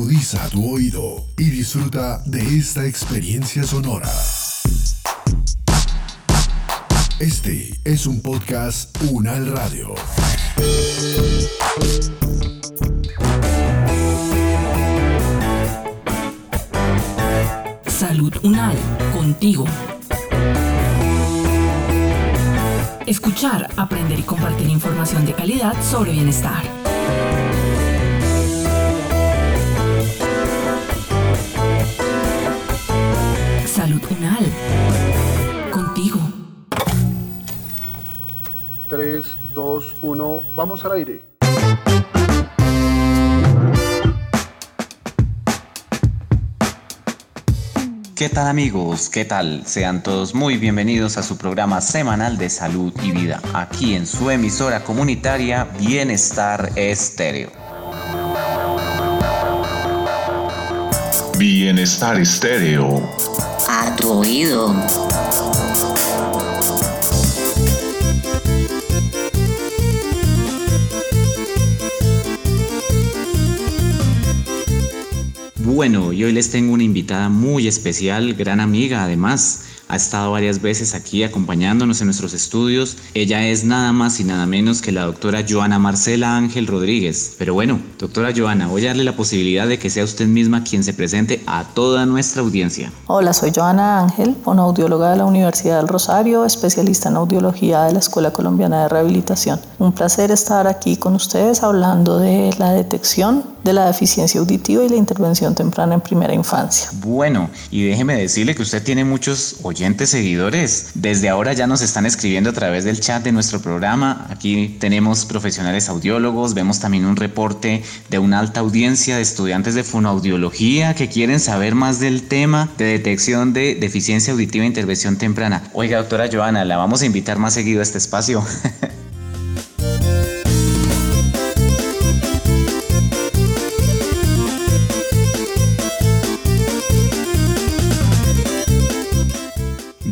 Agudiza tu oído y disfruta de esta experiencia sonora. Este es un podcast Unal Radio. Salud Unal, contigo. Escuchar, aprender y compartir información de calidad sobre bienestar. Contigo. 3, 2, 1, vamos al aire. ¿Qué tal amigos? ¿Qué tal? Sean todos muy bienvenidos a su programa semanal de salud y vida, aquí en su emisora comunitaria Bienestar Estéreo. Bienestar Estéreo. A tu oído. Bueno, y hoy les tengo una invitada muy especial, gran amiga además. Ha estado varias veces aquí acompañándonos en nuestros estudios. Ella es nada más y nada menos que la doctora Joana Marcela Ángel Rodríguez. Pero bueno, doctora Joana, voy a darle la posibilidad de que sea usted misma quien se presente a toda nuestra audiencia. Hola, soy Joana Ángel, fonoaudióloga de la Universidad del Rosario, especialista en audiología de la Escuela Colombiana de Rehabilitación. Un placer estar aquí con ustedes hablando de la detección de la deficiencia auditiva y la intervención temprana en primera infancia. Bueno, y déjeme decirle que usted tiene muchos oyentes seguidores. Desde ahora ya nos están escribiendo a través del chat de nuestro programa. Aquí tenemos profesionales audiólogos, vemos también un reporte de una alta audiencia de estudiantes de fonoaudiología que quieren saber más del tema de detección de deficiencia auditiva e intervención temprana. Oiga, doctora Joana, la vamos a invitar más seguido a este espacio.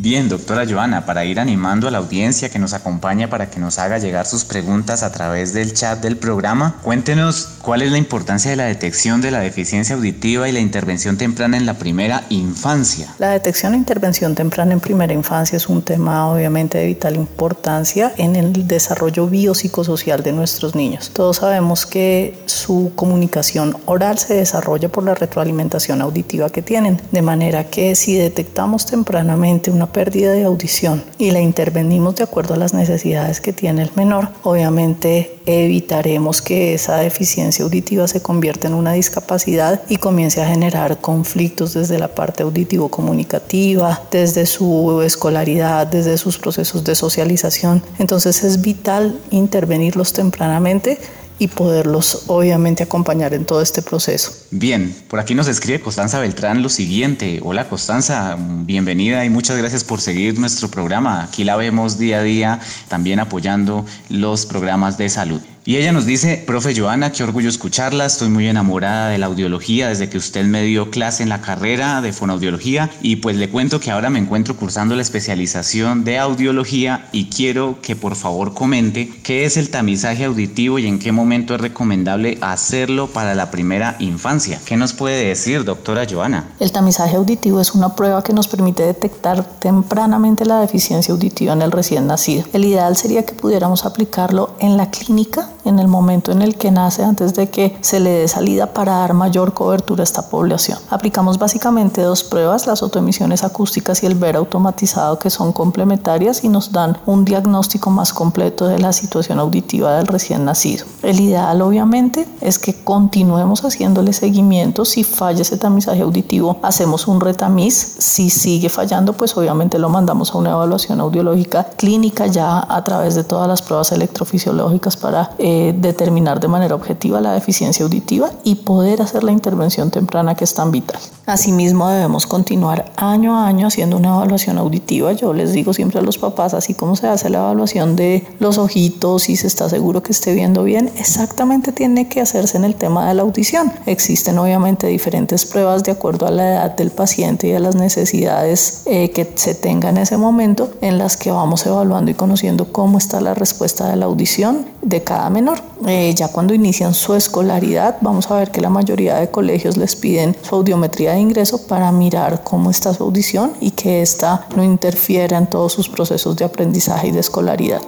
Bien, doctora Joana, para ir animando a la audiencia que nos acompaña para que nos haga llegar sus preguntas a través del chat del programa, cuéntenos cuál es la importancia de la detección de la deficiencia auditiva y la intervención temprana en la primera infancia. La detección e intervención temprana en primera infancia es un tema obviamente de vital importancia en el desarrollo biopsicosocial de nuestros niños. Todos sabemos que su comunicación oral se desarrolla por la retroalimentación auditiva que tienen, de manera que si detectamos tempranamente una pérdida de audición y la intervenimos de acuerdo a las necesidades que tiene el menor, obviamente evitaremos que esa deficiencia auditiva se convierta en una discapacidad y comience a generar conflictos desde la parte auditivo-comunicativa, desde su escolaridad, desde sus procesos de socialización. Entonces es vital intervenirlos tempranamente y poderlos obviamente acompañar en todo este proceso. Bien, por aquí nos escribe Constanza Beltrán lo siguiente. Hola Constanza, bienvenida y muchas gracias por seguir nuestro programa. Aquí la vemos día a día también apoyando los programas de salud. Y ella nos dice, profe Joana, qué orgullo escucharla, estoy muy enamorada de la audiología desde que usted me dio clase en la carrera de fonoaudiología y pues le cuento que ahora me encuentro cursando la especialización de audiología y quiero que por favor comente qué es el tamizaje auditivo y en qué momento es recomendable hacerlo para la primera infancia. ¿Qué nos puede decir, doctora Joana? El tamizaje auditivo es una prueba que nos permite detectar tempranamente la deficiencia auditiva en el recién nacido. El ideal sería que pudiéramos aplicarlo en la clínica en el momento en el que nace antes de que se le dé salida para dar mayor cobertura a esta población. Aplicamos básicamente dos pruebas, las autoemisiones acústicas y el ver automatizado que son complementarias y nos dan un diagnóstico más completo de la situación auditiva del recién nacido. El ideal obviamente es que continuemos haciéndole seguimiento. Si falla ese tamizaje auditivo, hacemos un retamiz. Si sigue fallando, pues obviamente lo mandamos a una evaluación audiológica clínica ya a través de todas las pruebas electrofisiológicas para eh, determinar de manera objetiva la deficiencia auditiva y poder hacer la intervención temprana que es tan vital. Asimismo, debemos continuar año a año haciendo una evaluación auditiva. Yo les digo siempre a los papás, así como se hace la evaluación de los ojitos y se está seguro que esté viendo bien, exactamente tiene que hacerse en el tema de la audición. Existen obviamente diferentes pruebas de acuerdo a la edad del paciente y a las necesidades eh, que se tenga en ese momento en las que vamos evaluando y conociendo cómo está la respuesta de la audición de cada menor. Eh, ya cuando inician su escolaridad, vamos a ver que la mayoría de colegios les piden su audiometría ingreso para mirar cómo está su audición y que ésta no interfiera en todos sus procesos de aprendizaje y de escolaridad.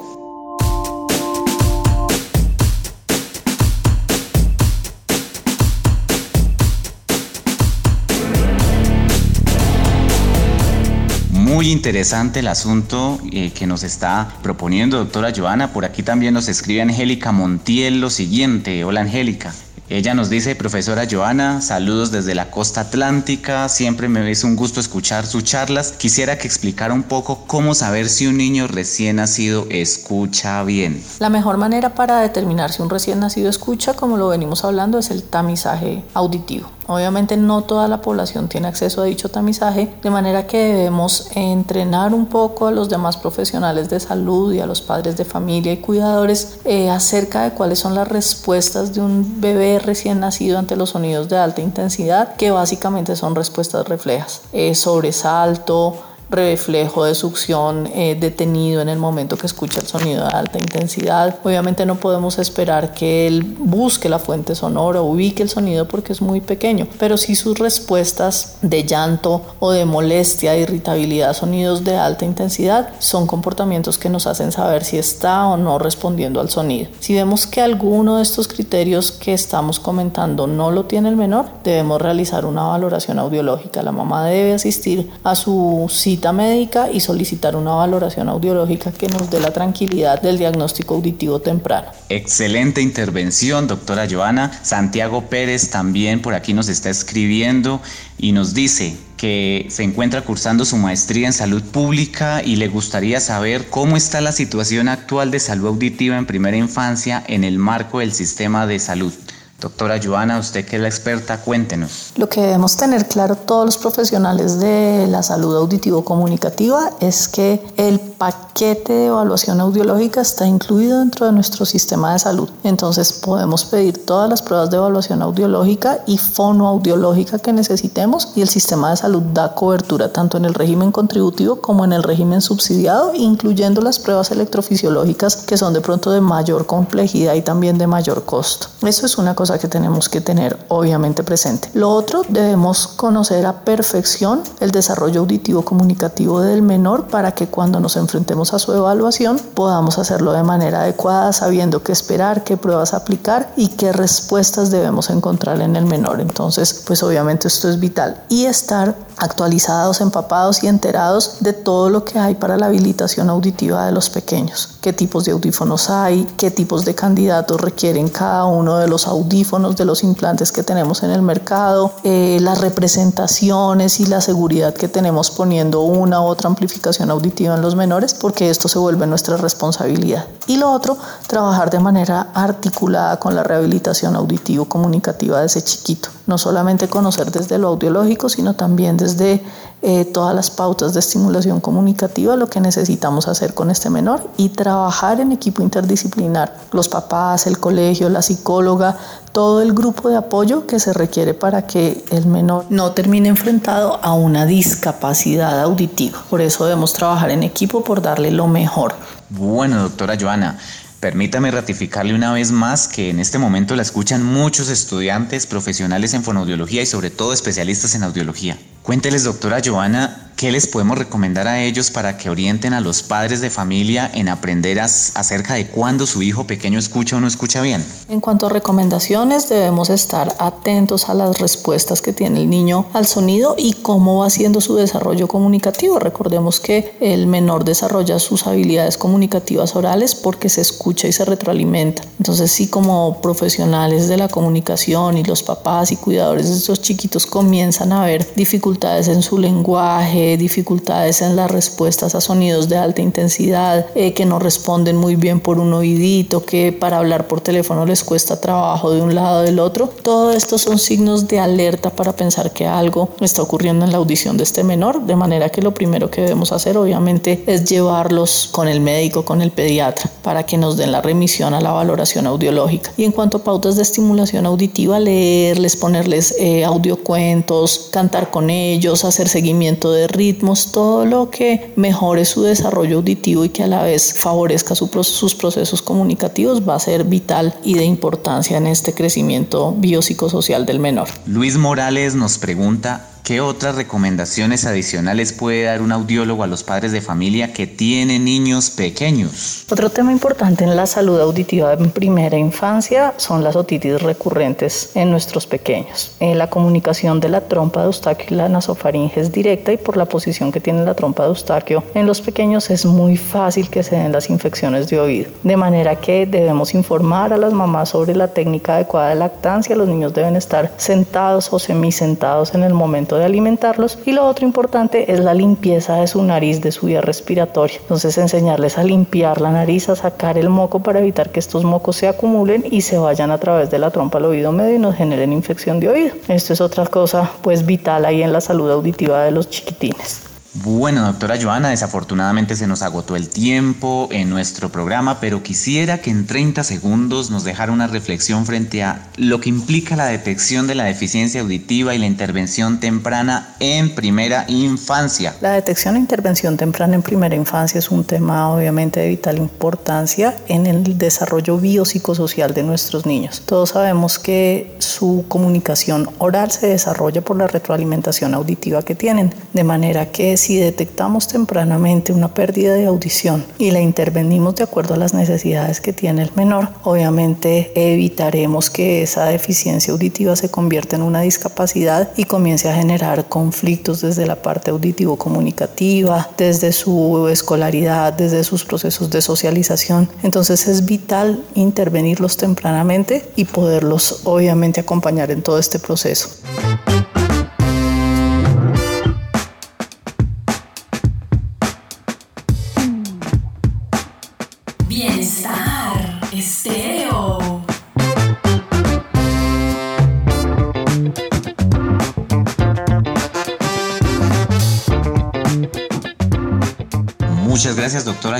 Muy interesante el asunto eh, que nos está proponiendo doctora Joana. Por aquí también nos escribe Angélica Montiel lo siguiente. Hola Angélica. Ella nos dice, profesora Joana, saludos desde la costa atlántica, siempre me es un gusto escuchar sus charlas. Quisiera que explicara un poco cómo saber si un niño recién nacido escucha bien. La mejor manera para determinar si un recién nacido escucha, como lo venimos hablando, es el tamizaje auditivo. Obviamente no toda la población tiene acceso a dicho tamizaje, de manera que debemos entrenar un poco a los demás profesionales de salud y a los padres de familia y cuidadores eh, acerca de cuáles son las respuestas de un bebé recién nacido ante los sonidos de alta intensidad, que básicamente son respuestas reflejas, eh, sobresalto, reflejo de succión eh, detenido en el momento que escucha el sonido de alta intensidad. Obviamente no podemos esperar que él busque la fuente sonora, ubique el sonido porque es muy pequeño, pero si sus respuestas de llanto o de molestia, de irritabilidad, sonidos de alta intensidad, son comportamientos que nos hacen saber si está o no respondiendo al sonido. Si vemos que alguno de estos criterios que estamos comentando no lo tiene el menor, debemos realizar una valoración audiológica. La mamá debe asistir a su sitio médica y solicitar una valoración audiológica que nos dé la tranquilidad del diagnóstico auditivo temprano. Excelente intervención, doctora Joana. Santiago Pérez también por aquí nos está escribiendo y nos dice que se encuentra cursando su maestría en salud pública y le gustaría saber cómo está la situación actual de salud auditiva en primera infancia en el marco del sistema de salud. Doctora Joana, usted que es la experta, cuéntenos. Lo que debemos tener claro todos los profesionales de la salud auditivo-comunicativa es que el paquete de evaluación audiológica está incluido dentro de nuestro sistema de salud. Entonces podemos pedir todas las pruebas de evaluación audiológica y fonoaudiológica que necesitemos y el sistema de salud da cobertura tanto en el régimen contributivo como en el régimen subsidiado, incluyendo las pruebas electrofisiológicas que son de pronto de mayor complejidad y también de mayor costo. Eso es una cosa que tenemos que tener obviamente presente. Lo otro, debemos conocer a perfección el desarrollo auditivo comunicativo del menor para que cuando nos enfrentemos a su evaluación podamos hacerlo de manera adecuada, sabiendo qué esperar, qué pruebas aplicar y qué respuestas debemos encontrar en el menor. Entonces, pues obviamente esto es vital. Y estar actualizados, empapados y enterados de todo lo que hay para la habilitación auditiva de los pequeños. Qué tipos de audífonos hay, qué tipos de candidatos requieren cada uno de los audífonos de los implantes que tenemos en el mercado, eh, las representaciones y la seguridad que tenemos poniendo una u otra amplificación auditiva en los menores, porque esto se vuelve nuestra responsabilidad. Y lo otro, trabajar de manera articulada con la rehabilitación auditivo-comunicativa de ese chiquito. No solamente conocer desde lo audiológico, sino también desde eh, todas las pautas de estimulación comunicativa, lo que necesitamos hacer con este menor y trabajar en equipo interdisciplinar, los papás, el colegio, la psicóloga, todo el grupo de apoyo que se requiere para que el menor no termine enfrentado a una discapacidad auditiva. Por eso debemos trabajar en equipo por darle lo mejor. Bueno, doctora Joana, Permítame ratificarle una vez más que en este momento la escuchan muchos estudiantes profesionales en fonoaudiología y sobre todo especialistas en audiología. Cuénteles, doctora Joana, ¿Qué les podemos recomendar a ellos para que orienten a los padres de familia en aprender acerca de cuándo su hijo pequeño escucha o no escucha bien? En cuanto a recomendaciones, debemos estar atentos a las respuestas que tiene el niño al sonido y cómo va haciendo su desarrollo comunicativo. Recordemos que el menor desarrolla sus habilidades comunicativas orales porque se escucha y se retroalimenta. Entonces, sí, como profesionales de la comunicación y los papás y cuidadores de estos chiquitos comienzan a ver dificultades en su lenguaje, eh, dificultades en las respuestas a sonidos de alta intensidad, eh, que no responden muy bien por un oídito, que para hablar por teléfono les cuesta trabajo de un lado del otro. Todo esto son signos de alerta para pensar que algo está ocurriendo en la audición de este menor, de manera que lo primero que debemos hacer obviamente es llevarlos con el médico, con el pediatra, para que nos den la remisión a la valoración audiológica. Y en cuanto a pautas de estimulación auditiva, leerles, ponerles eh, audiocuentos, cantar con ellos, hacer seguimiento de ritmos, todo lo que mejore su desarrollo auditivo y que a la vez favorezca sus procesos comunicativos va a ser vital y de importancia en este crecimiento biopsicosocial del menor. Luis Morales nos pregunta ¿Qué otras recomendaciones adicionales puede dar un audiólogo a los padres de familia que tienen niños pequeños? Otro tema importante en la salud auditiva en primera infancia son las otitis recurrentes en nuestros pequeños. En la comunicación de la trompa de Eustaquio y la nasofaringe es directa y por la posición que tiene la trompa de Eustaquio en los pequeños es muy fácil que se den las infecciones de oído. De manera que debemos informar a las mamás sobre la técnica adecuada de lactancia. Los niños deben estar sentados o semisentados en el momento de alimentarlos. Y lo otro importante es la limpieza de su nariz, de su vía respiratoria. Entonces enseñarles a limpiar la nariz, a sacar el moco para evitar que estos mocos se acumulen y se vayan a través de la trompa al oído medio y nos generen infección de oído. Esto es otra cosa pues vital ahí en la salud auditiva de los chiquitines. Bueno, doctora Joana, desafortunadamente se nos agotó el tiempo en nuestro programa, pero quisiera que en 30 segundos nos dejara una reflexión frente a lo que implica la detección de la deficiencia auditiva y la intervención temprana en primera infancia. La detección e intervención temprana en primera infancia es un tema obviamente de vital importancia en el desarrollo biopsicosocial de nuestros niños. Todos sabemos que su comunicación oral se desarrolla por la retroalimentación auditiva que tienen, de manera que si detectamos tempranamente una pérdida de audición y la intervenimos de acuerdo a las necesidades que tiene el menor, obviamente evitaremos que esa deficiencia auditiva se convierta en una discapacidad y comience a generar conflictos desde la parte auditivo-comunicativa, desde su escolaridad, desde sus procesos de socialización. Entonces es vital intervenirlos tempranamente y poderlos obviamente acompañar en todo este proceso.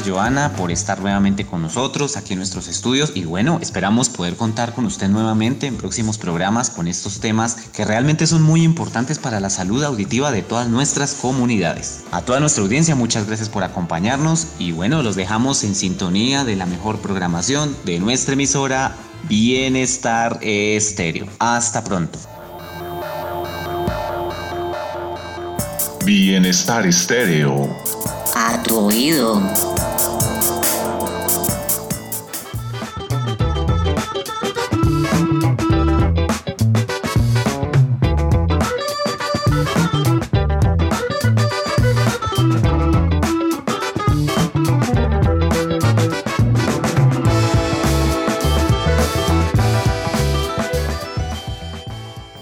Gracias Joana por estar nuevamente con nosotros aquí en nuestros estudios y bueno, esperamos poder contar con usted nuevamente en próximos programas con estos temas que realmente son muy importantes para la salud auditiva de todas nuestras comunidades. A toda nuestra audiencia muchas gracias por acompañarnos y bueno, los dejamos en sintonía de la mejor programación de nuestra emisora Bienestar Estéreo. Hasta pronto. Bienestar Estéreo a tu oído.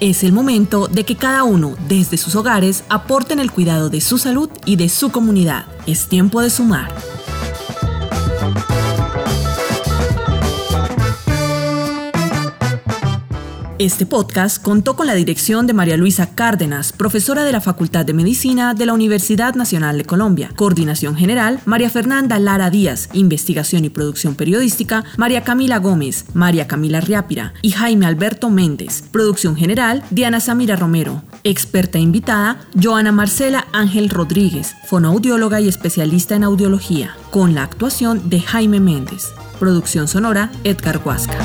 Es el momento de que cada uno, desde sus hogares, aporte en el cuidado de su salud y de su comunidad. Es tiempo de sumar. Este podcast contó con la dirección de María Luisa Cárdenas, profesora de la Facultad de Medicina de la Universidad Nacional de Colombia. Coordinación general, María Fernanda Lara Díaz. Investigación y producción periodística, María Camila Gómez, María Camila Riápira y Jaime Alberto Méndez. Producción general, Diana Samira Romero. Experta invitada, Joana Marcela Ángel Rodríguez, fonoaudióloga y especialista en audiología, con la actuación de Jaime Méndez. Producción sonora, Edgar Huasca.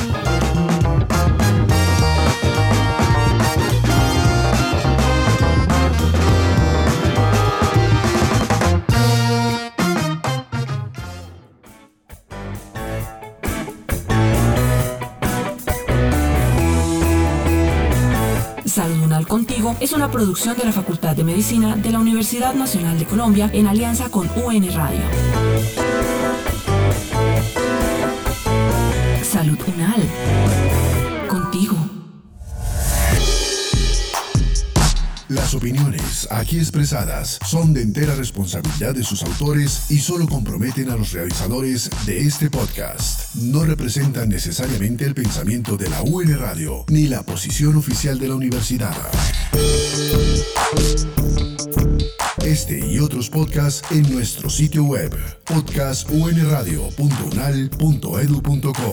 Es una producción de la Facultad de Medicina de la Universidad Nacional de Colombia en alianza con UN Radio. Salud Unal. Opiniones aquí expresadas son de entera responsabilidad de sus autores y solo comprometen a los realizadores de este podcast. No representan necesariamente el pensamiento de la UN Radio ni la posición oficial de la universidad. Este y otros podcasts en nuestro sitio web podcastunradio.unal.edu.co.